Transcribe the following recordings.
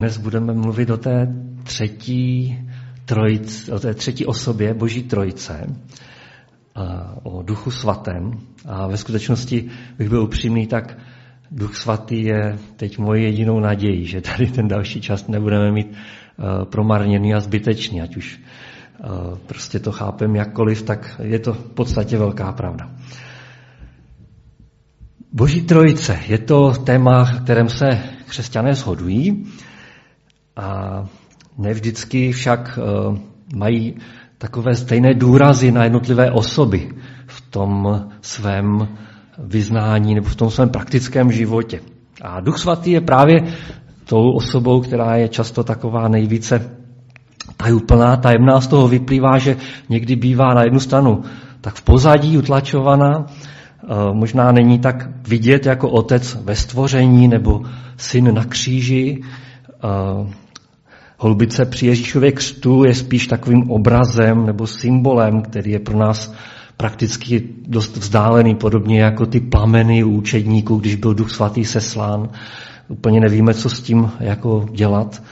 Dnes budeme mluvit o té třetí, trojic, o té třetí osobě Boží trojice, o duchu svatém. A ve skutečnosti, bych byl upřímný, tak duch svatý je teď moje jedinou naději, že tady ten další čas nebudeme mít promarněný a zbytečný, ať už prostě to chápem jakkoliv, tak je to v podstatě velká pravda. Boží trojice je to téma, kterém se křesťané shodují. A nevždycky však eh, mají takové stejné důrazy na jednotlivé osoby v tom svém vyznání nebo v tom svém praktickém životě. A Duch Svatý je právě tou osobou, která je často taková nejvíce tajuplná, tajemná. Z toho vyplývá, že někdy bývá na jednu stranu tak v pozadí utlačovaná, eh, možná není tak vidět jako otec ve stvoření nebo syn na kříži, eh, Holubice při Ježíšově křtu je spíš takovým obrazem nebo symbolem, který je pro nás prakticky dost vzdálený, podobně jako ty plameny u učedníků, když byl Duch Svatý seslán. Úplně nevíme, co s tím jako dělat.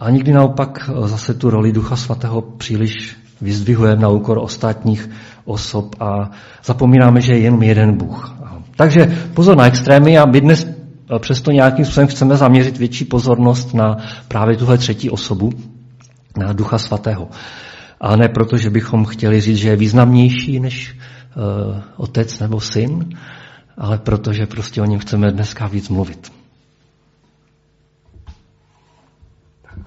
A nikdy naopak zase tu roli Ducha Svatého příliš vyzdvihujeme na úkor ostatních osob a zapomínáme, že je jenom jeden Bůh. Takže pozor na extrémy a my dnes přesto nějakým způsobem chceme zaměřit větší pozornost na právě tuhle třetí osobu, na Ducha Svatého. A ne proto, že bychom chtěli říct, že je významnější než uh, otec nebo syn, ale proto, že prostě o něm chceme dneska víc mluvit. Tak.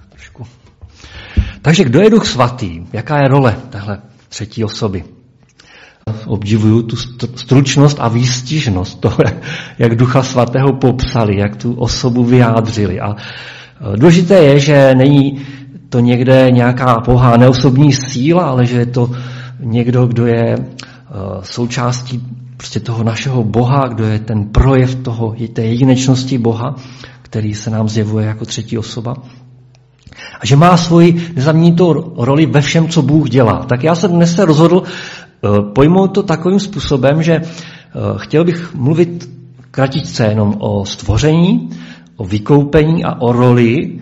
Takže kdo je Duch Svatý? Jaká je role téhle třetí osoby? Obdivuju tu stručnost a výstižnost toho, jak Ducha Svatého popsali, jak tu osobu vyjádřili. A e, důležité je, že není to někde nějaká pohá neosobní síla, ale že je to někdo, kdo je e, součástí prostě toho našeho Boha, kdo je ten projev toho, té jedinečnosti Boha, který se nám zjevuje jako třetí osoba. A že má svoji nezaměnitou roli ve všem, co Bůh dělá. Tak já jsem dnes se rozhodl pojmout to takovým způsobem, že eh, chtěl bych mluvit kratičce jenom o stvoření, o vykoupení a o roli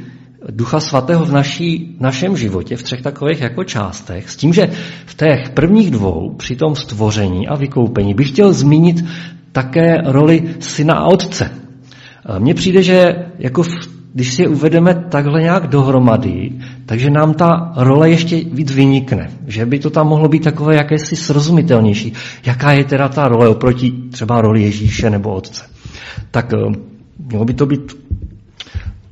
Ducha Svatého v naší, našem životě, v třech takových jako částech, s tím, že v těch prvních dvou, při tom stvoření a vykoupení, bych chtěl zmínit také roli syna a otce. Eh, mně přijde, že jako v když si je uvedeme takhle nějak dohromady, takže nám ta role ještě víc vynikne. Že by to tam mohlo být takové jakési srozumitelnější. Jaká je teda ta role oproti třeba roli Ježíše nebo Otce. Tak eh, mělo by to být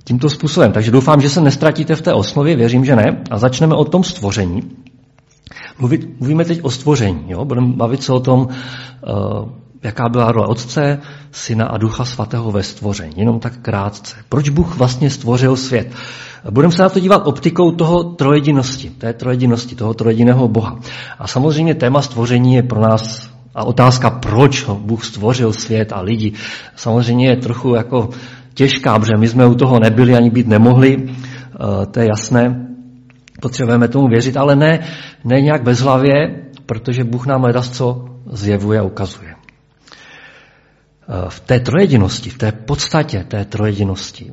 tímto způsobem. Takže doufám, že se nestratíte v té osnově, věřím, že ne. A začneme o tom stvoření. Mluvíme teď o stvoření. Jo? Budeme bavit se o tom, uh, jaká byla role Otce, Syna a Ducha Svatého ve stvoření. Jenom tak krátce. Proč Bůh vlastně stvořil svět? Budeme se na to dívat optikou toho trojedinosti, té trojedinosti, toho trojediného Boha. A samozřejmě téma stvoření je pro nás a otázka, proč Bůh stvořil svět a lidi, samozřejmě je trochu jako těžká, protože my jsme u toho nebyli ani být nemohli, eh, to je jasné, potřebujeme tomu věřit, ale ne, ne nějak bezhlavě, protože Bůh nám hledas co zjevuje a ukazuje. Eh, v té trojedinosti, v té podstatě té trojedinosti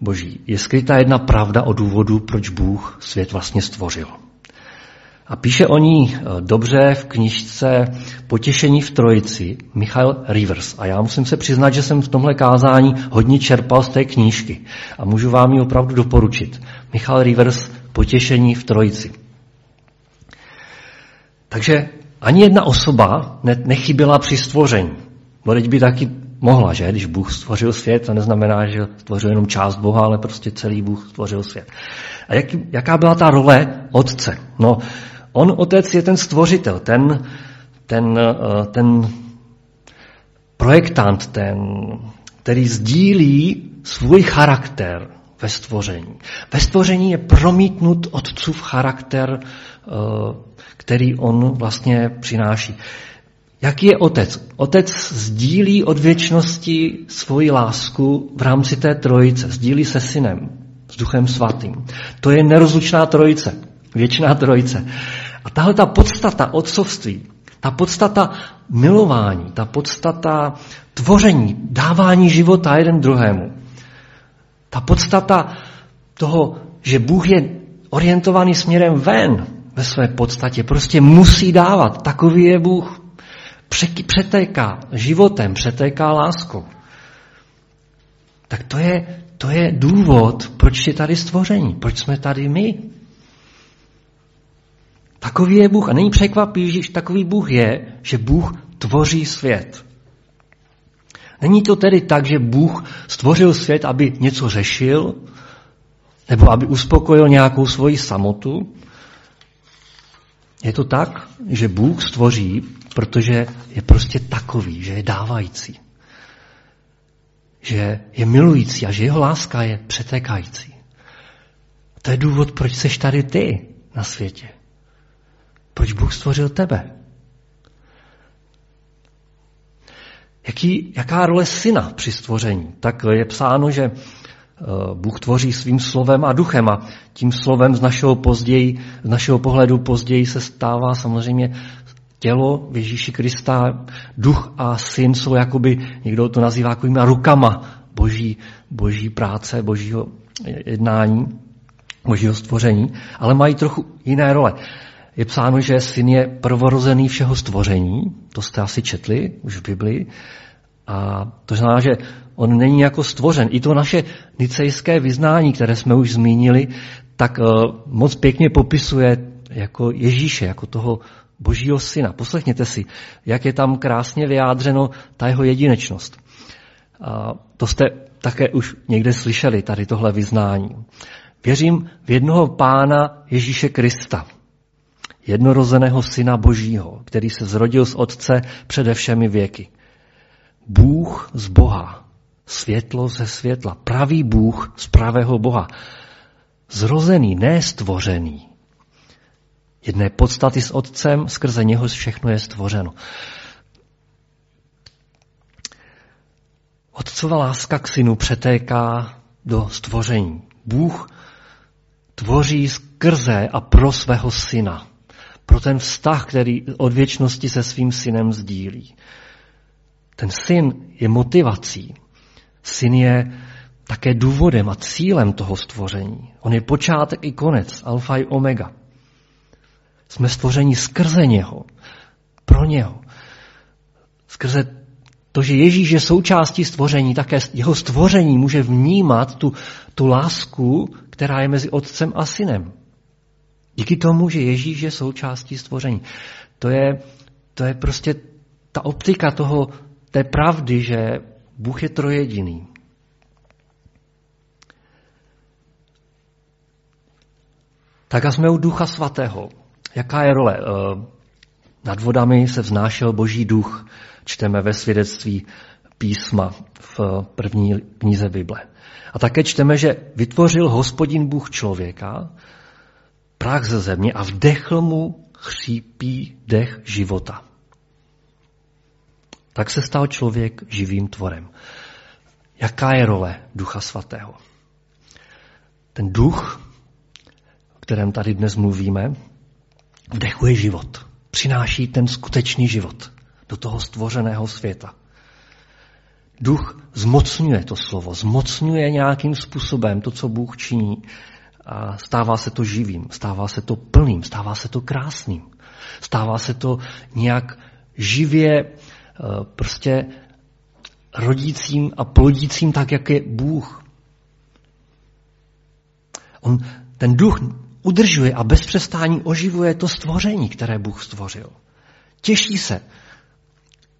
boží je skrytá jedna pravda o důvodu, proč Bůh svět vlastně stvořil. A píše o ní eh, dobře v knižce Potěšení v trojici Michael Rivers. A já musím se přiznat, že jsem v tomhle kázání hodně čerpal z té knížky. A můžu vám ji opravdu doporučit. Michael Rivers Potěšení v trojici. Takže ani jedna osoba nechyběla při stvoření. No teď by taky mohla, že? Když Bůh stvořil svět, to neznamená, že stvořil jenom část Boha, ale prostě celý Bůh stvořil svět. A jak, jaká byla ta role otce? No, on, otec, je ten stvořitel, ten, ten, eh, ten projektant, ten, který sdílí svůj charakter ve stvoření. Ve stvoření je promítnut otcův charakter, eh, který on vlastně přináší. Jaký je otec? Otec sdílí od věčnosti svoji lásku v rámci té trojice. Sdílí se synem, s duchem svatým. To je nerozlučná trojice, věčná trojice. A tahle ta podstata otcovství, ta podstata milování, ta podstata tvoření, dávání života jeden druhému, Ta podstata toho, že Bůh je orientovaný směrem ven ve své podstatě, prostě musí dávat. Takový je Bůh. Přetéká životem, přetéká láskou. Tak to je, to je důvod, proč je tady stvoření, proč jsme tady my. Takový je Bůh. A není překvapí, že takový Bůh je, že Bůh tvoří svět. Není to tedy tak, že Bůh stvořil svět, aby něco řešil, nebo aby uspokojil nějakou svoji samotu. Je to tak, že Bůh stvoří, protože je prostě takový, že je dávající. Že je milující a že jeho láska je přetékající. To je důvod, proč seš tady ty na světě. Proč Bůh stvořil tebe? Jaký, jaká role syna při stvoření? Tak je psáno, že eh, Bůh tvoří svým slovem a duchem a tím slovem z našeho, později, z našeho pohledu později se stává samozřejmě tělo Ježíši Krista, duch a syn jsou jakoby, někdo to nazývá takovými rukama boží, boží práce, božího jednání, božího stvoření, ale mají trochu jiné role je psáno, že syn je prvorozený všeho stvoření, to jste asi četli už v Biblii, a to znamená, že on není jako stvořen. I to naše nicejské vyznání, které jsme už zmínili, tak uh, moc pěkně popisuje jako Ježíše, jako toho božího syna. Poslechněte si, jak je tam krásně vyjádřeno ta jeho jedinečnost. A to jste také už někde slyšeli, tady tohle vyznání. Věřím v jednoho pána Ježíše Krista, jednorozeného syna Božího, který se zrodil z Otce přede všemi věky. Bůh z Boha, světlo ze světla, pravý Bůh z pravého Boha. Zrozený, ne stvořený. Jedné podstaty s Otcem, skrze něho všechno je stvořeno. Otcova láska k synu přetéká do stvoření. Bůh tvoří skrze a pro svého syna pro ten vztah, který od věčnosti se svým synem sdílí. Ten syn je motivací. Syn je také důvodem a cílem toho stvoření. On je počátek i konec, alfa i omega. Jsme stvoření skrze něho, pro něho. Skrze to, že Ježíš je součástí stvoření, také jeho stvoření může vnímat tu, tu lásku, která je mezi otcem a synem. Díky tomu, že Ježíš je součástí stvoření. To je, to je prostě ta optika toho, té pravdy, že Bůh je trojediný. Tak a jsme u Ducha Svatého. Jaká je role? Eh, nad vodami se vznášel Boží duch, čteme ve svědectví písma v první knize Bible. A také čteme, že vytvořil hospodin Bůh člověka prach ze země a vdechl mu chřípí dech života. Tak se stal člověk živým tvorem. Jaká je role Ducha Svatého? Ten duch, o kterém tady dnes mluvíme, vdechuje život. Přináší ten skutečný život do toho stvořeného světa. Duch zmocňuje to slovo, zmocňuje nějakým způsobem to, co Bůh činí a stává se to živým, stává se to plným, stává se to krásným. Stává se to nějak živě e, prostě rodícím a plodícím tak, jak je Bůh. On, ten duch udržuje a bez přestání oživuje to stvoření, které Bůh stvořil. Těší se,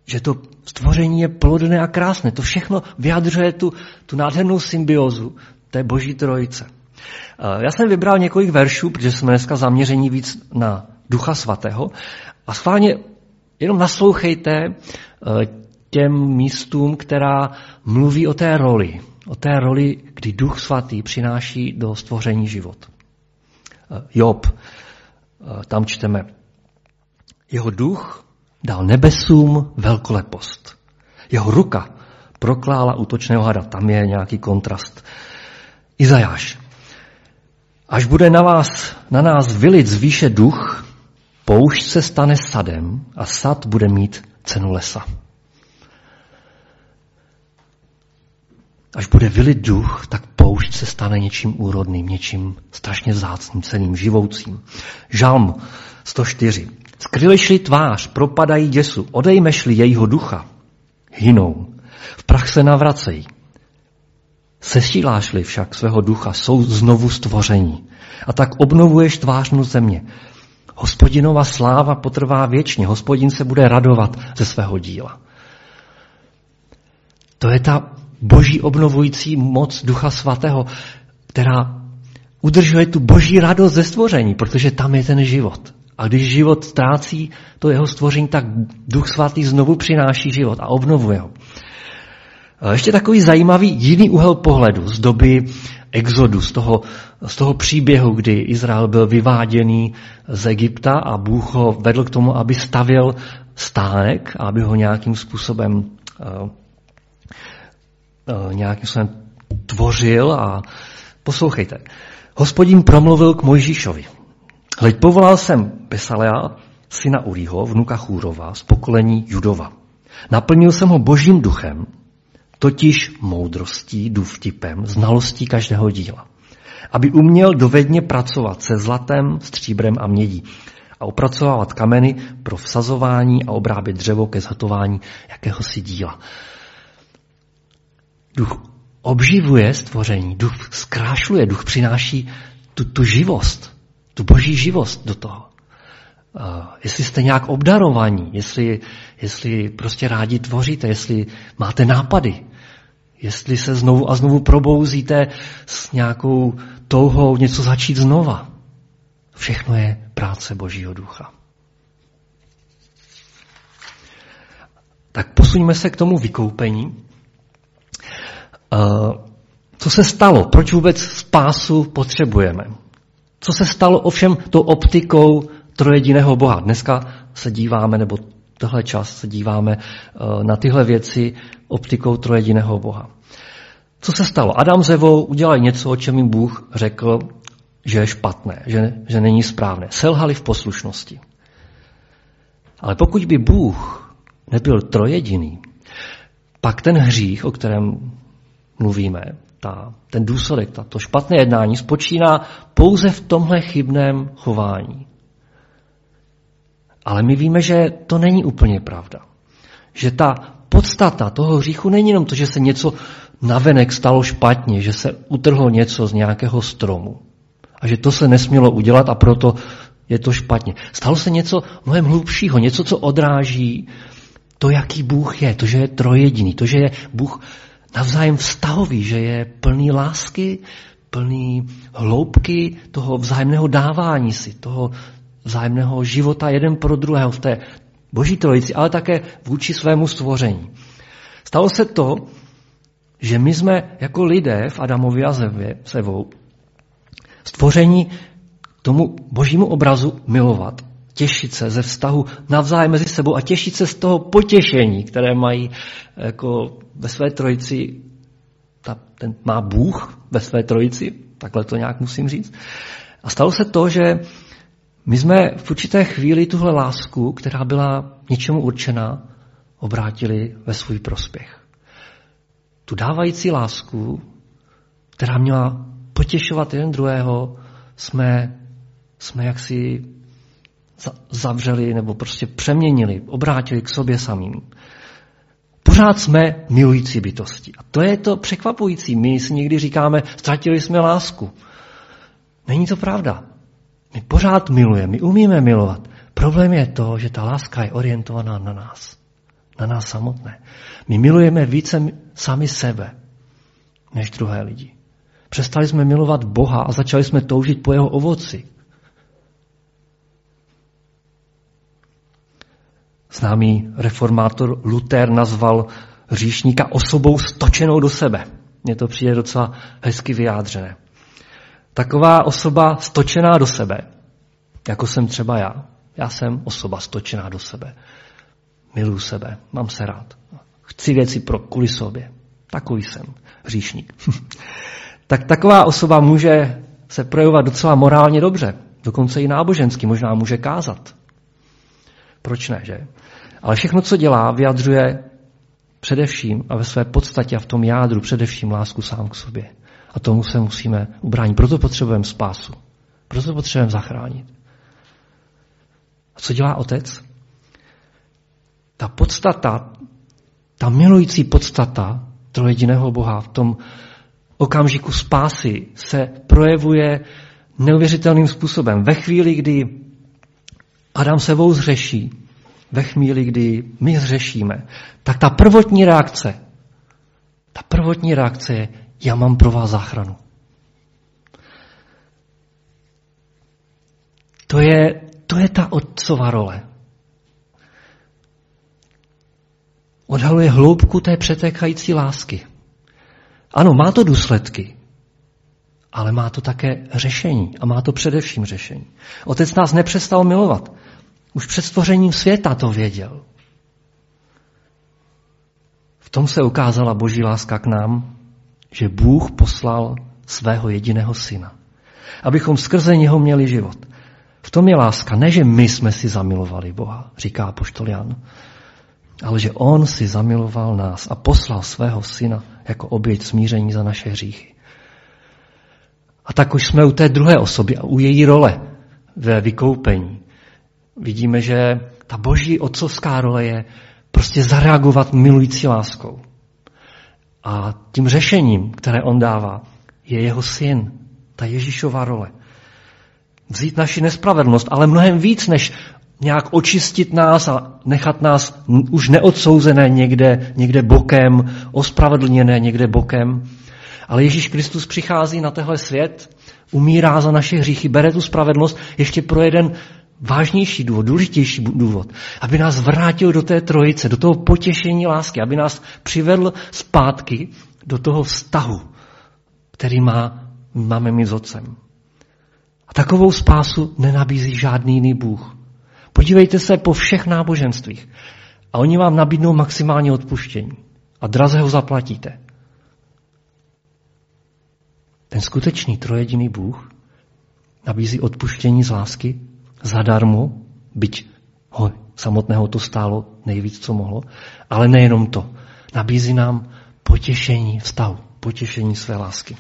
že to stvoření je plodné a krásné. To všechno vyjadřuje tu, tu nádhernou symbiozu té boží trojice. Já jsem vybral několik veršů, protože jsme dneska zaměření víc na Ducha Svatého. A schválně jenom naslouchejte eh, těm místům, která mluví o té roli. O té roli, kdy Duch Svatý přináší do stvoření život. Eh, Job, eh, tam čteme, jeho duch dal nebesům velkolepost. Jeho ruka proklála útočného hada. Tam je nějaký kontrast. Izajáš. Až bude na, vás, na nás vylit z výše duch, poušť se stane sadem a sad bude mít cenu lesa. Až bude vylit duch, tak poušť se stane něčím úrodným, něčím strašně vzácným, celým, živoucím. Žalm 104. Skrylišli tvář, propadají děsu, odejmešli jejího ducha, hynou, v prach se navracejí. Sesílášli však svého ducha, jsou znovu stvoření. A tak obnovuješ tvářnu země. Hospodinova sláva potrvá věčně, hospodin se bude radovat ze svého díla. To je ta boží obnovující moc Ducha Svatého, která udržuje tu boží radost ze stvoření, protože tam je ten život. A když život ztrácí to jeho stvoření, tak Duch Svatý znovu přináší život a obnovuje ho. Ještě takový zajímavý jiný úhel pohledu z doby exodu, z toho, z toho příběhu, kdy Izrael byl vyváděný z Egypta a Bůh ho vedl k tomu, aby stavěl stánek, aby ho nějakým způsobem uh, nějakým způsobem tvořil a poslouchejte. Hospodin promluvil k Mojžíšovi. Hleď, povolal jsem Besalea, syna Urího, vnuka Chůrova, z pokolení Judova. Naplnil jsem ho božím duchem, totiž moudrostí, důvtipem, znalostí každého díla. Aby uměl dovedně pracovat se zlatem, stříbrem a mědí a opracovávat kameny pro vsazování a obrábět dřevo ke zhotování jakéhosi díla. Duch obživuje stvoření, duch zkrášluje, duch přináší tu, tu živost, tu boží živost do toho. Uh, jestli jste nějak obdarovaní, jestli, jestli prostě rádi tvoříte, jestli máte nápady, jestli se znovu a znovu probouzíte s nějakou touhou něco začít znova. Všechno je práce Božího ducha. Tak posuňme se k tomu vykoupení. Uh, co se stalo? Proč vůbec spásu potřebujeme? Co se stalo ovšem tou optikou trojediného Boha? Dneska se díváme, nebo tohle čas se díváme uh, na tyhle věci optikou trojediného Boha. Co se stalo? Adam s Evou udělali něco, o čem jim Bůh řekl, že je špatné, že, že není správné. Selhali v poslušnosti. Ale pokud by Bůh nebyl trojediný, pak ten hřích, o kterém mluvíme, ta, ten důsledek, ta, to špatné jednání spočíná pouze v tomhle chybném chování. Ale my víme, že to není úplně pravda. Že ta podstata toho hříchu není jenom to, že se něco navenek stalo špatně, že se utrhlo něco z nějakého stromu. A že to se nesmělo udělat a proto je to špatně. Stalo se něco mnohem hlubšího, něco, co odráží to, jaký Bůh je, to, že je trojediný, to, že je Bůh navzájem vztahový, že je plný lásky, plný hloubky toho vzájemného dávání si, toho vzájemného života jeden pro druhého v té boží trojici, ale také vůči svému stvoření. Stalo se to, že my jsme jako lidé v Adamovi a Sevou stvoření tomu božímu obrazu milovat, těšit se ze vztahu navzájem mezi sebou a těšit se z toho potěšení, které mají jako ve své trojici, ta, ten má Bůh ve své trojici, takhle to nějak musím říct. A stalo se to, že my jsme v určité chvíli tuhle lásku, která byla něčemu určená, obrátili ve svůj prospěch tu dávající lásku, která měla potěšovat jeden druhého, jsme, jsme jaksi zavřeli nebo prostě přeměnili, obrátili k sobě samým. Pořád jsme milující bytosti. A to je to překvapující. My si někdy říkáme, ztratili jsme lásku. Není to pravda. My pořád milujeme, my umíme milovat. Problém je to, že ta láska je orientovaná na nás na nás samotné. My milujeme více sami sebe, než druhé lidi. Přestali jsme milovat Boha a začali jsme toužit po jeho ovoci. Známý reformátor Luther nazval říšníka osobou stočenou do sebe. Mně to přijde docela hezky vyjádřené. Taková osoba stočená do sebe, jako jsem třeba já. Já jsem osoba stočená do sebe. Miluji sebe, mám se rád. Chci věci pro kvůli sobě. Takový jsem, hříšník. tak taková osoba může se projevovat docela morálně dobře, dokonce i nábožensky, možná může kázat. Proč ne, že? Ale všechno, co dělá, vyjadřuje především a ve své podstatě a v tom jádru především lásku sám k sobě. A tomu se musíme ubránit. Proto potřebujeme spásu. Proto potřebujeme zachránit. A co dělá otec? Ta podstata, ta milující podstata trojediného Boha v tom okamžiku spásy se projevuje neuvěřitelným způsobem. Ve chvíli, kdy Adam sebou zřeší, ve chvíli, kdy my zřešíme, tak ta prvotní reakce, ta prvotní reakce je, já mám pro vás záchranu. To je, to je ta otcová role. Odhaluje hloubku té přetékající lásky. Ano, má to důsledky, ale má to také řešení a má to především řešení. Otec nás nepřestal milovat. Už před stvořením světa to věděl. V tom se ukázala boží láska k nám, že Bůh poslal svého jediného syna. Abychom skrze něho měli život. V tom je láska. Ne, že my jsme si zamilovali Boha, říká poštol Jan, ale že on si zamiloval nás a poslal svého syna jako oběť smíření za naše hříchy. A tak už jsme u té druhé osoby a u její role ve vykoupení. Vidíme, že ta boží otcovská role je prostě zareagovat milující láskou. A tím řešením, které on dává, je jeho syn, ta Ježíšová role. Vzít naši nespravedlnost, ale mnohem víc, než nějak očistit nás a nechat nás už neodsouzené někde, někde bokem, ospravedlněné někde bokem. Ale Ježíš Kristus přichází na tehle svět, umírá za naše hříchy, bere tu spravedlnost ještě pro jeden vážnější důvod, důležitější důvod, aby nás vrátil do té trojice, do toho potěšení lásky, aby nás přivedl zpátky do toho vztahu, který má, máme my s Otcem. A takovou spásu nenabízí žádný jiný Bůh. Podívejte se po všech náboženstvích a oni vám nabídnou maximální odpuštění a draze ho zaplatíte. Ten skutečný trojediný Bůh nabízí odpuštění z lásky zadarmo, byť ho samotného to stálo nejvíc, co mohlo, ale nejenom to. Nabízí nám potěšení vztahu, potěšení své lásky.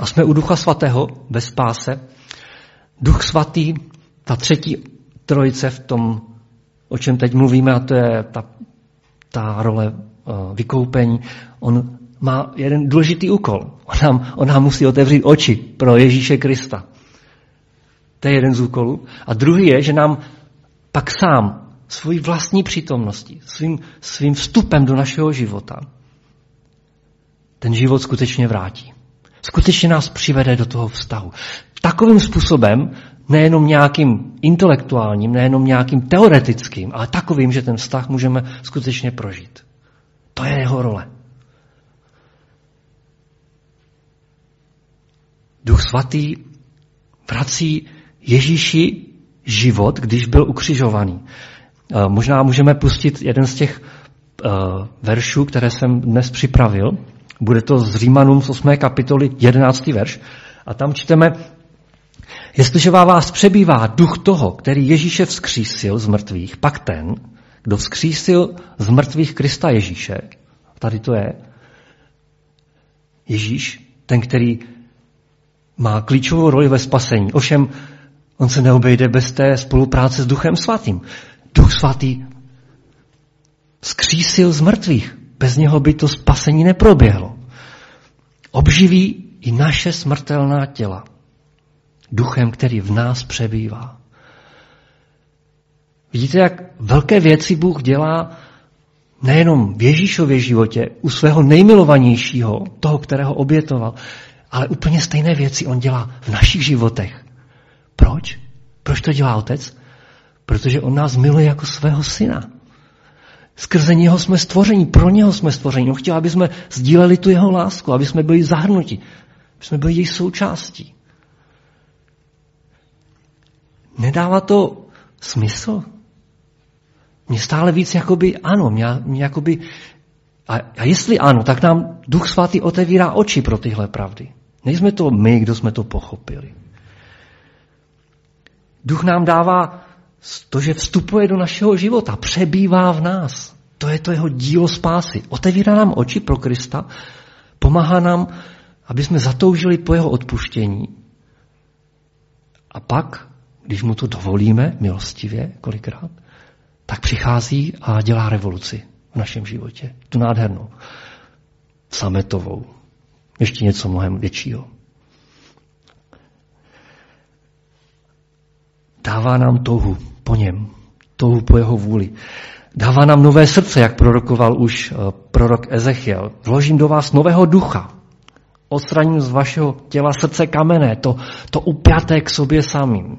A jsme u Ducha Svatého ve spáse. Duch Svatý, ta třetí trojice v tom, o čem teď mluvíme, a to je ta, ta role uh, vykoupení, on má jeden důležitý úkol. On nám, on nám musí otevřít oči pro Ježíše Krista. To je jeden z úkolů. A druhý je, že nám pak sám svojí vlastní přítomností, svým, svým vstupem do našeho života, ten život skutečně vrátí. Skutečně nás přivede do toho vztahu. Takovým způsobem, nejenom nějakým intelektuálním, nejenom nějakým teoretickým, ale takovým, že ten vztah můžeme skutečně prožít. To je jeho role. Duch svatý vrací Ježíši život, když byl ukřižovaný. Možná můžeme pustit jeden z těch eh, veršů, které jsem dnes připravil. Bude to z Římanům z 8. kapitoly 11. verš. A tam čteme, jestliže vás přebývá duch toho, který Ježíše vzkřísil z mrtvých, pak ten, kdo vzkřísil z mrtvých Krista Ježíše, tady to je, Ježíš, ten, který má klíčovou roli ve spasení. Ovšem, on se neobejde bez té spolupráce s Duchem Svatým. Duch Svatý skřísil z mrtvých. Bez něho by to spasení neproběhlo. Obživí i naše smrtelná těla. Duchem, který v nás přebývá. Vidíte, jak velké věci Bůh dělá nejenom v Ježíšově životě, u svého nejmilovanějšího, toho, kterého obětoval, ale úplně stejné věci on dělá v našich životech. Proč? Proč to dělá otec? Protože on nás miluje jako svého syna. Skrze něho jsme stvoření, pro něho jsme stvoření. On chtěl, aby jsme sdíleli tu jeho lásku, aby jsme byli zahrnuti, aby jsme byli její součástí. Nedává to smysl? Mně stále víc jakoby ano, mě, mě jakoby, a, a jestli ano, tak nám Duch Svatý otevírá oči pro tyhle pravdy. Nejsme to my, kdo jsme to pochopili. Duch nám dává to, že vstupuje do našeho života, přebývá v nás. To je to jeho dílo spásy. Otevírá nám oči pro Krista, pomáhá nám, aby jsme zatoužili po jeho odpuštění. A pak, když mu to dovolíme milostivě kolikrát, tak přichází a dělá revoluci v našem životě. Tu nádhernou. Sametovou. Ještě něco mnohem většího. Dává nám touhu po něm, touhu po jeho vůli. Dává nám nové srdce, jak prorokoval už eh, prorok Ezechiel. Vložím do vás nového ducha. Odstraním z vašeho těla srdce kamenné, to, to upjaté k sobě samým.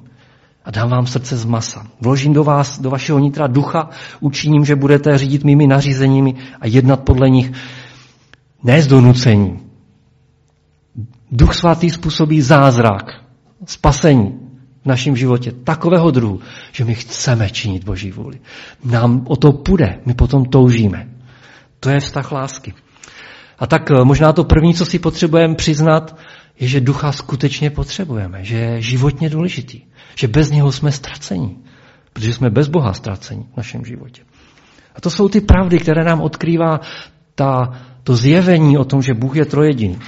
A dám vám srdce z masa. Vložím do vás, do vašeho nitra ducha, učiním, že budete řídit mými nařízeními a jednat podle nich. Ne z donucení. Duch svatý způsobí zázrak, spasení, v našem životě takového druhu, že my chceme činit Boží vůli. Nám o to půjde, my potom toužíme. To je vztah lásky. A tak eh, možná to první, co si potřebujeme přiznat, je, že ducha skutečně potřebujeme, že je životně důležitý, že bez něho jsme ztraceni, protože jsme bez Boha ztraceni v našem životě. A to jsou ty pravdy, které nám odkrývá ta, to zjevení o tom, že Bůh je trojediný.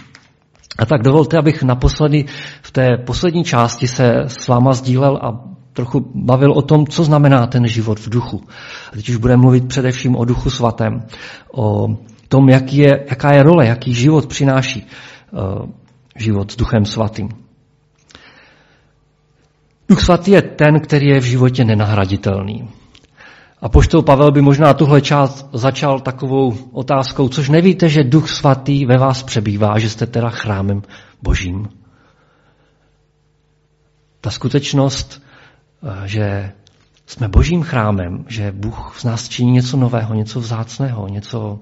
A tak dovolte, abych naposledy v té poslední části se s váma sdílel a trochu bavil o tom, co znamená ten život v duchu. A teď už budeme mluvit především o duchu svatém, o tom, jaký je, jaká je role, jaký život přináší uh, život s duchem svatým. Duch svatý je ten, který je v životě nenahraditelný. A poštol Pavel by možná tuhle část začal takovou otázkou, což nevíte, že Duch Svatý ve vás přebývá, že jste teda chrámem Božím. Ta skutečnost, eh, že jsme Božím chrámem, že Bůh z nás činí něco nového, něco vzácného, něco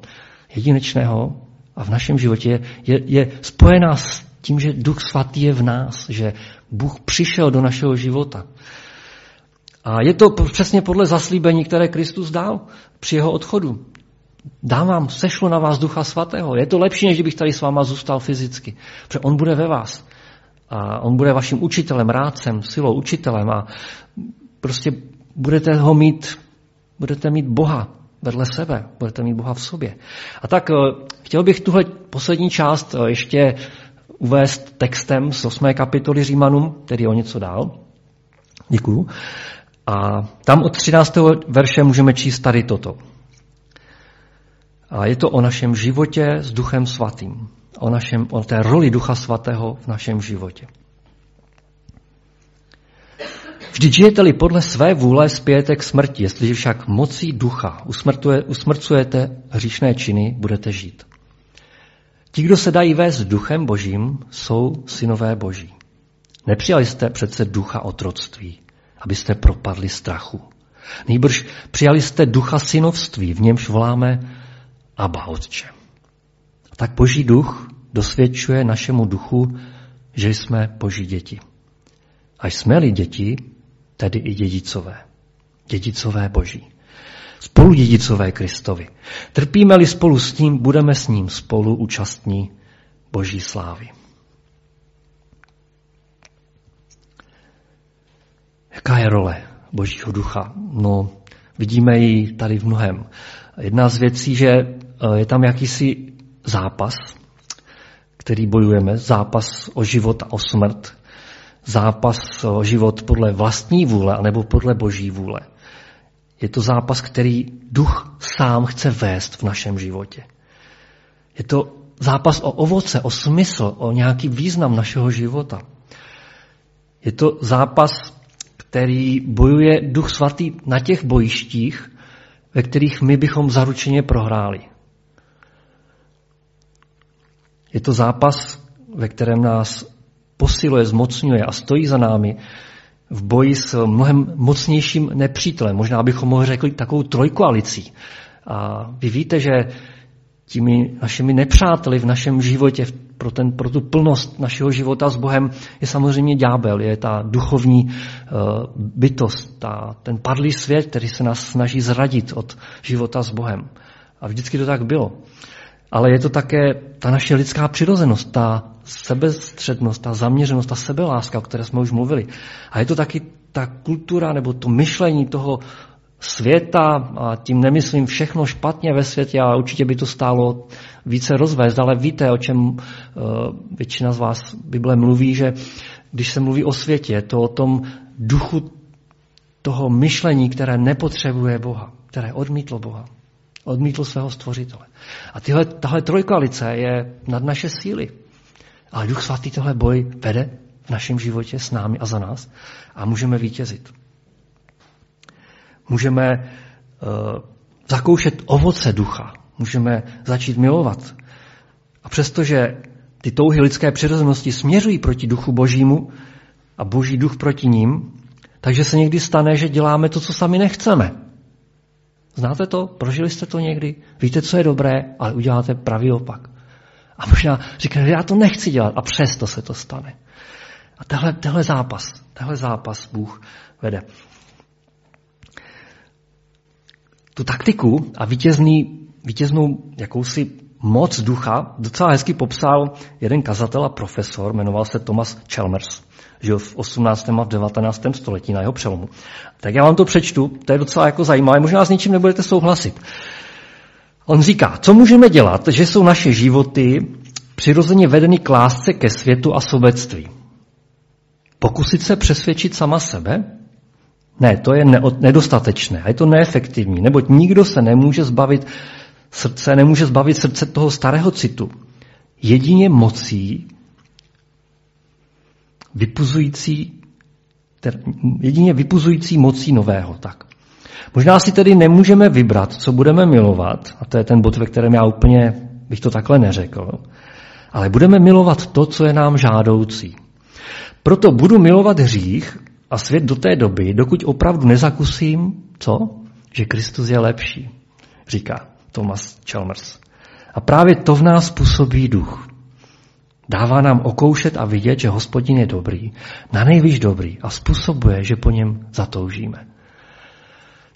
jedinečného a v našem životě je, je spojená s tím, že Duch Svatý je v nás, že Bůh přišel do našeho života. A je to přesně podle zaslíbení, které Kristus dal při jeho odchodu. Dám vám, sešlo na vás Ducha Svatého. Je to lepší, než kdybych tady s váma zůstal fyzicky. Protože on bude ve vás. A on bude vaším učitelem, rádcem, silou, učitelem a prostě budete ho mít, budete mít Boha vedle sebe, budete mít Boha v sobě. A tak eh, chtěl bych tuhle poslední část eh, ještě uvést textem z 8. kapitoly Římanům, který o něco dál. Děkuju. A tam od 13. verše můžeme číst tady toto. A je to o našem životě s Duchem Svatým. O, našem, o té roli Ducha Svatého v našem životě. Vždyť žijete-li podle své vůle, spějete k smrti, jestliže však mocí ducha usmrcujete hříšné činy, budete žít. Ti, kdo se dají vést duchem božím, jsou synové boží. Nepřijali jste přece ducha otroctví, abyste propadli strachu. Nejbrž přijali jste ducha synovství, v němž voláme Abba Otče. A tak Boží duch dosvědčuje našemu duchu, že jsme Boží děti. A jsme-li děti, tedy i dědicové. Dědicové Boží. Spolu dědicové Kristovi. Trpíme-li spolu s ním, budeme s ním spolu účastní Boží slávy. Jaká je role Božího ducha? No, vidíme ji tady v mnohem. Jedna z věcí, že eh, je tam jakýsi zápas, který bojujeme, zápas o život a o smrt, zápas o život podle vlastní vůle anebo podle boží vůle. Je to zápas, který duch sám chce vést v našem životě. Je to zápas o ovoce, o smysl, o nějaký význam našeho života. Je to zápas který bojuje Duch Svatý na těch bojištích, ve kterých my bychom zaručeně prohráli. Je to zápas, ve kterém nás posiluje, zmocňuje a stojí za námi v boji s mnohem mocnějším nepřítelem. Možná bychom mohli řekli takovou trojkoalicí. A vy víte, že těmi našimi nepřáteli v našem životě, pro, ten, pro tu plnost našeho života s Bohem, je samozřejmě ďábel, je ta duchovní uh, bytost, ta, ten padlý svět, který se nás snaží zradit od života s Bohem. A vždycky to tak bylo. Ale je to také ta naše lidská přirozenost, ta sebestřednost, ta zaměřenost, ta sebeláska, o které jsme už mluvili. A je to taky ta kultura nebo to myšlení toho světa, a tím nemyslím všechno špatně ve světě, a určitě by to stálo více rozvést, ale víte, o čem uh, většina z vás Bible mluví, že když se mluví o světě, to o tom duchu toho myšlení, které nepotřebuje Boha, které odmítlo Boha. Odmítl svého stvořitele. A tyhle, tahle trojkoalice je nad naše síly. Ale Duch Svatý tohle boj vede v našem životě s námi a za nás a můžeme vítězit. Můžeme uh, zakoušet ovoce ducha. Můžeme začít milovat. A přestože ty touhy lidské přirozenosti směřují proti duchu božímu a boží duch proti ním, takže se někdy stane, že děláme to, co sami nechceme. Znáte to? Prožili jste to někdy? Víte, co je dobré, ale uděláte pravý opak. A možná říkáte, já to nechci dělat a přesto se to stane. A tehle, tehle zápas, tehle zápas Bůh vede. Tu taktiku a vítězný, vítěznou jakousi moc ducha docela hezky popsal jeden kazatel a profesor, jmenoval se Thomas Chalmers. Žil v 18. a v 19. století na jeho přelomu. Tak já vám to přečtu, to je docela jako zajímavé, možná s ničím nebudete souhlasit. On říká, co můžeme dělat, že jsou naše životy přirozeně vedeny k lásce ke světu a sobectví. Pokusit se přesvědčit sama sebe? Ne, to je nedostatečné a je to neefektivní, neboť nikdo se nemůže zbavit srdce, nemůže zbavit srdce toho starého citu. Jedině mocí vypuzující, jedině vypuzující mocí nového. Tak. Možná si tedy nemůžeme vybrat, co budeme milovat, a to je ten bod, ve kterém já úplně bych to takhle neřekl, ale budeme milovat to, co je nám žádoucí. Proto budu milovat hřích a svět do té doby, dokud opravdu nezakusím, co? Že Kristus je lepší, říká Thomas Chalmers. A právě to v nás působí duch. Dává nám okoušet a vidět, že hospodin je dobrý, na nejvíc dobrý a způsobuje, že po něm zatoužíme.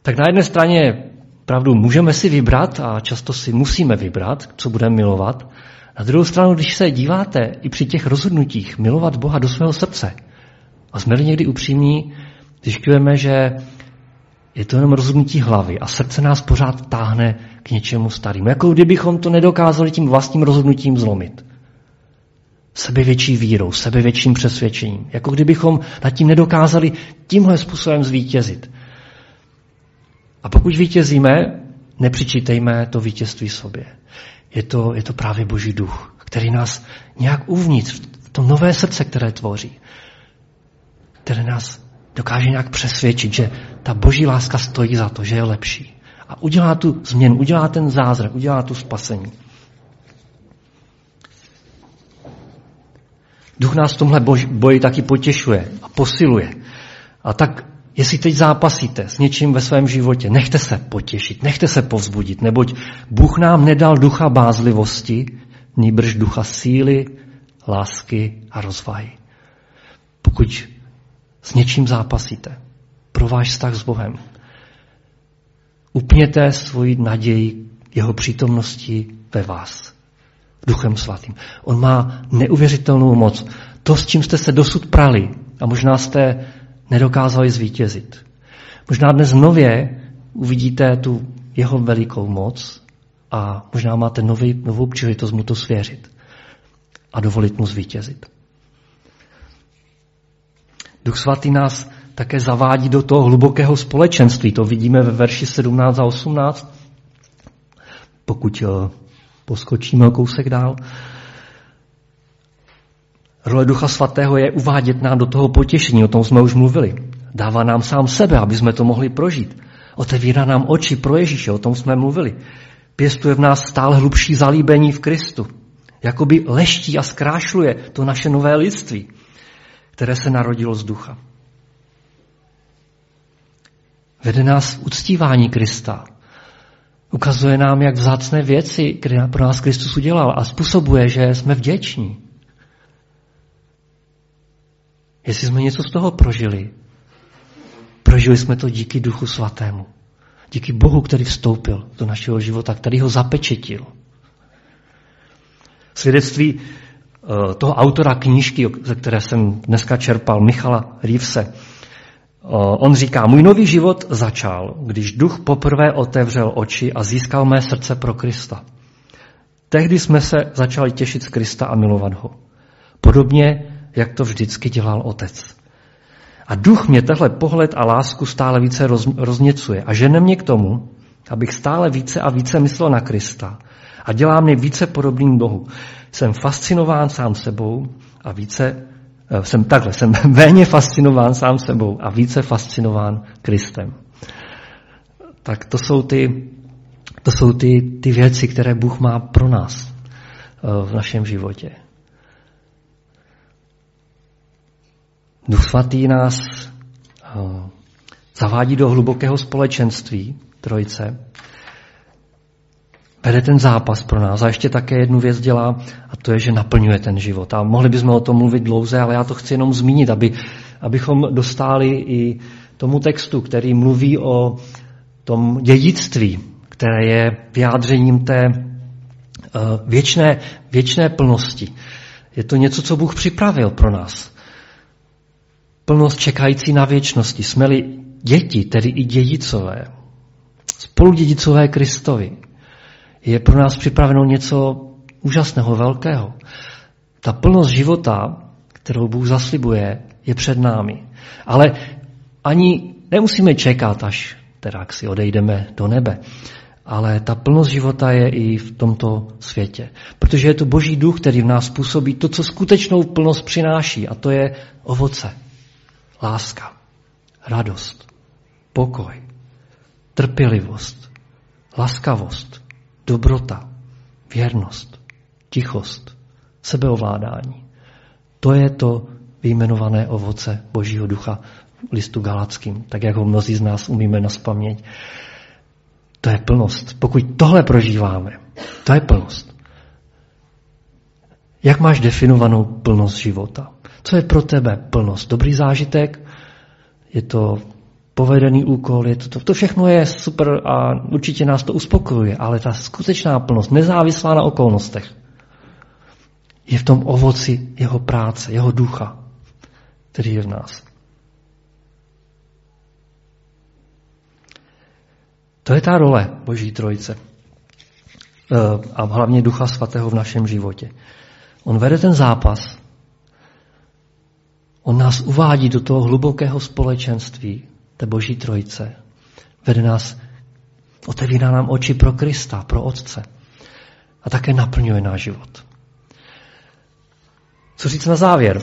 Tak na jedné straně pravdu můžeme si vybrat a často si musíme vybrat, co budeme milovat. Na druhou stranu, když se díváte i při těch rozhodnutích milovat Boha do svého srdce, a jsme někdy upřímní, zjišťujeme, že je to jenom rozhodnutí hlavy a srdce nás pořád táhne k něčemu starému. Jako kdybychom to nedokázali tím vlastním rozhodnutím zlomit. Sebevětší vírou, sebevětším přesvědčením. Jako kdybychom nad tím nedokázali tímhle způsobem zvítězit. A pokud vítězíme, nepřičítejme to vítězství sobě. Je to, je to právě Boží duch, který nás nějak uvnitř, to nové srdce, které tvoří, které nás dokáže nějak přesvědčit, že ta boží láska stojí za to, že je lepší. A udělá tu změnu, udělá ten zázrak, udělá tu spasení. Duch nás v tomhle boji taky potěšuje a posiluje. A tak, jestli teď zápasíte s něčím ve svém životě, nechte se potěšit, nechte se povzbudit, neboť Bůh nám nedal ducha bázlivosti, nýbrž ducha síly, lásky a rozvahy. Pokud s něčím zápasíte, pro váš vztah s Bohem, upněte svoji naději jeho přítomnosti ve vás. Duchem svatým. On má neuvěřitelnou moc. To, s čím jste se dosud prali a možná jste nedokázali zvítězit. Možná dnes nově uvidíte tu jeho velikou moc a možná máte nový, novou příležitost mu to svěřit a dovolit mu zvítězit. Duch svatý nás také zavádí do toho hlubokého společenství. To vidíme ve verši 17 a 18. Pokud eh, poskočíme kousek dál. Role Ducha Svatého je uvádět nám do toho potěšení, o tom jsme už mluvili. Dává nám sám sebe, aby jsme to mohli prožít. Otevírá nám oči pro Ježíše, o tom jsme mluvili. Pěstuje v nás stále hlubší zalíbení v Kristu. Jakoby leští a zkrášluje to naše nové lidství, které se narodilo z ducha. Vede nás uctívání Krista, Ukazuje nám, jak vzácné věci, které pro nás Kristus udělal a způsobuje, že jsme vděční. Jestli jsme něco z toho prožili, prožili jsme to díky Duchu Svatému. Díky Bohu, který vstoupil do našeho života, který ho zapečetil. Svědectví toho autora knížky, ze které jsem dneska čerpal, Michala Rívse, eh, On říká, můj nový život začal, když duch poprvé otevřel oči a získal mé srdce pro Krista. Tehdy jsme se začali těšit z Krista a milovat ho. Podobně, jak to vždycky dělal otec. A duch mě tehle pohled a lásku stále více roz, rozněcuje a žene mě k tomu, abych stále více a více myslel na Krista a dělá mě více podobným Bohu. Jsem fascinován sám sebou a více, eh, jsem takhle, jsem méně fascinován sám sebou a více fascinován Kristem. Tak to jsou ty, to jsou ty, ty věci, které Bůh má pro nás eh, v našem životě. Duch svatý nás eh, zavádí do hlubokého společenství trojce, vede ten zápas pro nás a ještě také jednu věc dělá a to je, že naplňuje ten život. A mohli bychom o tom mluvit dlouze, ale já to chci jenom zmínit, aby, abychom dostali i tomu textu, který mluví o tom dědictví, které je vyjádřením té uh, věčné, věčné plnosti. Je to něco, co Bůh připravil pro nás plnost čekající na věčnosti. Jsme-li děti, tedy i dědicové, spoludědicové Kristovi, je pro nás připraveno něco úžasného, velkého. Ta plnost života, kterou Bůh zaslibuje, je před námi. Ale ani nemusíme čekat, až teda si odejdeme do nebe. Ale ta plnost života je i v tomto světě. Protože je to Boží duch, který v nás působí to, co skutečnou plnost přináší. A to je ovoce láska, radost, pokoj, trpělivost, laskavost, dobrota, věrnost, tichost, sebeovládání. To je to vyjmenované ovoce Božího ducha v listu Galackým, tak jak ho mnozí z nás umíme na spaměť. To je plnost. Pokud tohle prožíváme, to je plnost. Jak máš definovanou plnost života? Co je pro tebe plnost? Dobrý zážitek? Je to povedený úkol? Je to, to, to všechno je super a určitě nás to uspokojuje, ale ta skutečná plnost, nezávislá na okolnostech, je v tom ovoci jeho práce, jeho ducha, který je v nás. To je ta role Boží trojice eh, a hlavně Ducha Svatého v našem životě. On vede ten zápas On nás uvádí do toho hlubokého společenství té Boží trojice. Vede nás, otevírá nám oči pro Krista, pro Otce. A také naplňuje náš život. Co říct na závěr?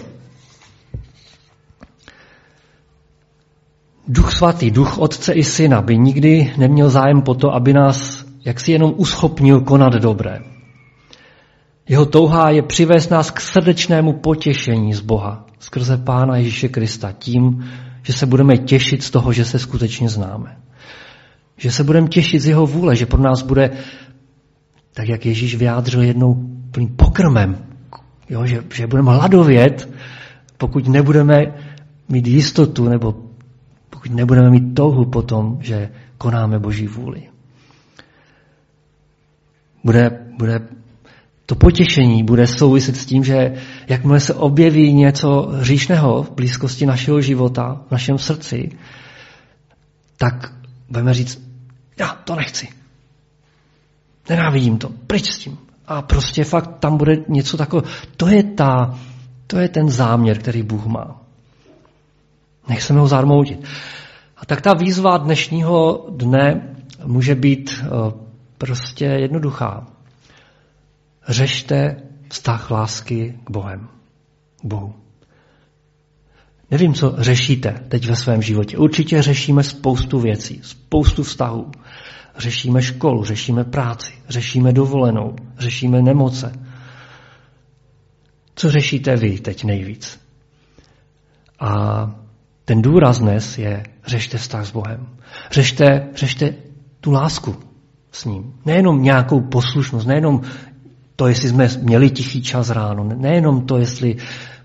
Duch svatý, duch Otce i Syna by nikdy neměl zájem po to, aby nás jaksi jenom uschopnil konat dobré. Jeho touha je přivést nás k srdečnému potěšení z Boha, skrze Pána Ježíše Krista, tím, že se budeme těšit z toho, že se skutečně známe. Že se budeme těšit z jeho vůle, že pro nás bude, tak jak Ježíš vyjádřil jednou plným pokrmem, jo, že, že budeme hladovět, pokud nebudeme mít jistotu, nebo pokud nebudeme mít touhu po tom, že konáme Boží vůli. Bude, bude to potěšení bude souviset s tím, že jakmile se objeví něco hříšného v blízkosti našeho života, v našem srdci, tak budeme říct, já to nechci. Nenávidím to, pryč s tím. A prostě fakt tam bude něco takového. To je, ta, to je ten záměr, který Bůh má. Nechceme ho zarmoutit. A tak ta výzva dnešního dne může být eh, prostě jednoduchá. Řešte vztah lásky k Bohem. K Bohu. Nevím, co řešíte teď ve svém životě. Určitě řešíme spoustu věcí, spoustu vztahů. Řešíme školu, řešíme práci, řešíme dovolenou, řešíme nemoce. Co řešíte vy teď nejvíc? A ten důraz dnes je řešte vztah s Bohem. Řešte, řešte tu lásku s ním. Nejenom nějakou poslušnost, nejenom to, jestli jsme měli tichý čas ráno, nejenom to, jestli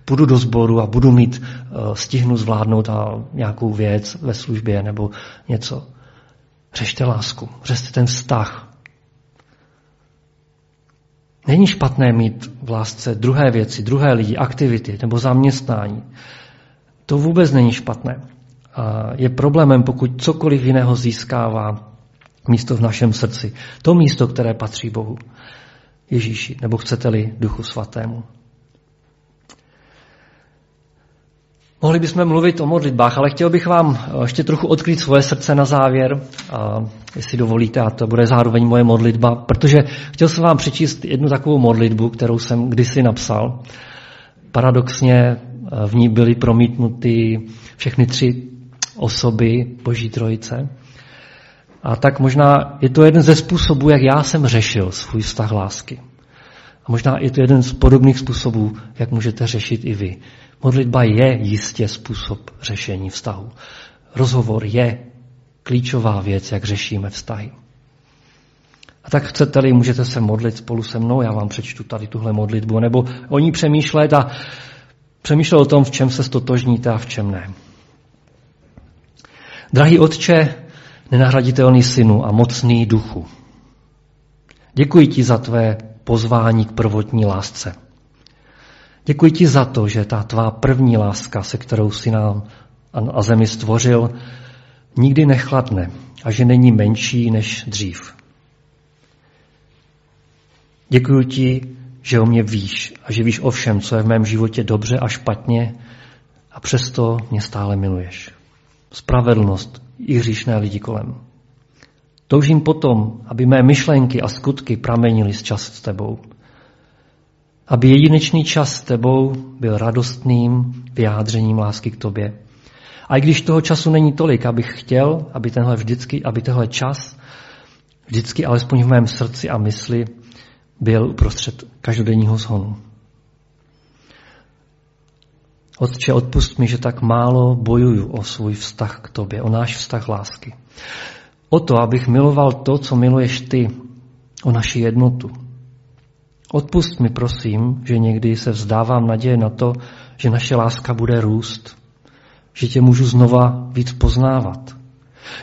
půjdu do sboru a budu mít, uh, stihnu zvládnout a nějakou věc ve službě nebo něco. Řešte lásku, řešte ten vztah. Není špatné mít v lásce druhé věci, druhé lidi, aktivity nebo zaměstnání. To vůbec není špatné. je problémem, pokud cokoliv jiného získává místo v našem srdci. To místo, které patří Bohu. Ježíši, nebo chcete-li Duchu Svatému. Mohli bychom mluvit o modlitbách, ale chtěl bych vám ještě trochu odkrýt svoje srdce na závěr, a jestli dovolíte, a to bude zároveň moje modlitba, protože chtěl jsem vám přečíst jednu takovou modlitbu, kterou jsem kdysi napsal. Paradoxně eh, v ní byly promítnuty všechny tři osoby Boží trojice. A tak možná je to jeden ze způsobů, jak já jsem řešil svůj vztah lásky. A možná je to jeden z podobných způsobů, jak můžete řešit i vy. Modlitba je jistě způsob řešení vztahu. Rozhovor je klíčová věc, jak řešíme vztahy. A tak chcete-li, můžete se modlit spolu se mnou, já vám přečtu tady tuhle modlitbu, nebo o ní přemýšlet a přemýšlet o tom, v čem se stotožníte a v čem ne. Drahý Otče, nenahraditelný synu a mocný duchu, děkuji ti za tvé pozvání k prvotní lásce. Děkuji ti za to, že ta tvá první láska, se kterou si nám a zemi stvořil, nikdy nechladne a že není menší než dřív. Děkuji ti, že o mě víš a že víš o všem, co je v mém životě dobře a špatně a přesto mě stále miluješ. Spravedlnost i hříšné lidi kolem. Toužím potom, aby mé myšlenky a skutky pramenily z čas s tebou. Aby jedinečný čas s tebou byl radostným vyjádřením lásky k tobě. A i když toho času není tolik, abych chtěl, aby tenhle, vždycky, aby tenhle čas vždycky alespoň v mém srdci a mysli byl uprostřed každodenního zhonu. Otče, odpust mi, že tak málo bojuju o svůj vztah k tobě, o náš vztah lásky. O to, abych miloval to, co miluješ ty, o naši jednotu. Odpust mi, prosím, že někdy se vzdávám naděje na to, že naše láska bude růst, že tě můžu znova víc poznávat,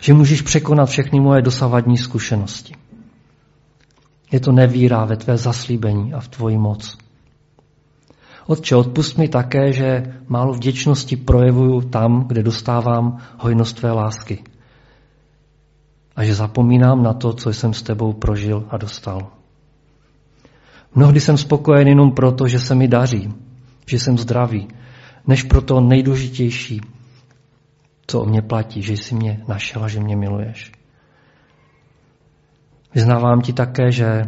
že můžeš překonat všechny moje dosavadní zkušenosti. Je to nevíra ve tvé zaslíbení a v tvoji moc. Otče, odpust mi také, že málo vděčnosti projevuju tam, kde dostávám hojnost tvé lásky. A že zapomínám na to, co jsem s tebou prožil a dostal. Mnohdy jsem spokojen jenom proto, že se mi daří, že jsem zdravý, než pro to nejdůležitější, co o mě platí, že jsi mě našel a že mě miluješ. Vyznávám ti také, že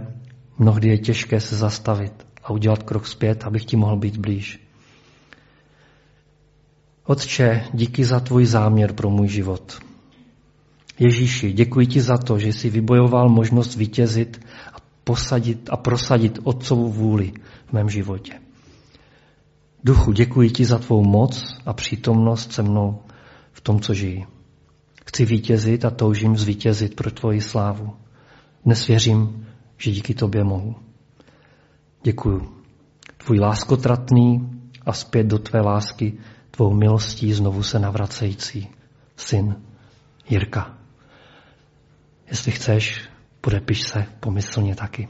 mnohdy je těžké se zastavit a udělat krok zpět, abych ti mohl být blíž. Otče, díky za tvůj záměr pro můj život. Ježíši, děkuji ti za to, že jsi vybojoval možnost vítězit a posadit a prosadit Otcovu vůli v mém životě. Duchu, děkuji ti za tvou moc a přítomnost se mnou v tom, co žiji. Chci vítězit a toužím zvítězit pro tvoji slávu. Dnes věřím, že díky tobě mohu. Děkuju. Tvůj láskotratný a zpět do tvé lásky, tvou milostí znovu se navracející syn Jirka. Jestli chceš, podepiš se pomyslně taky.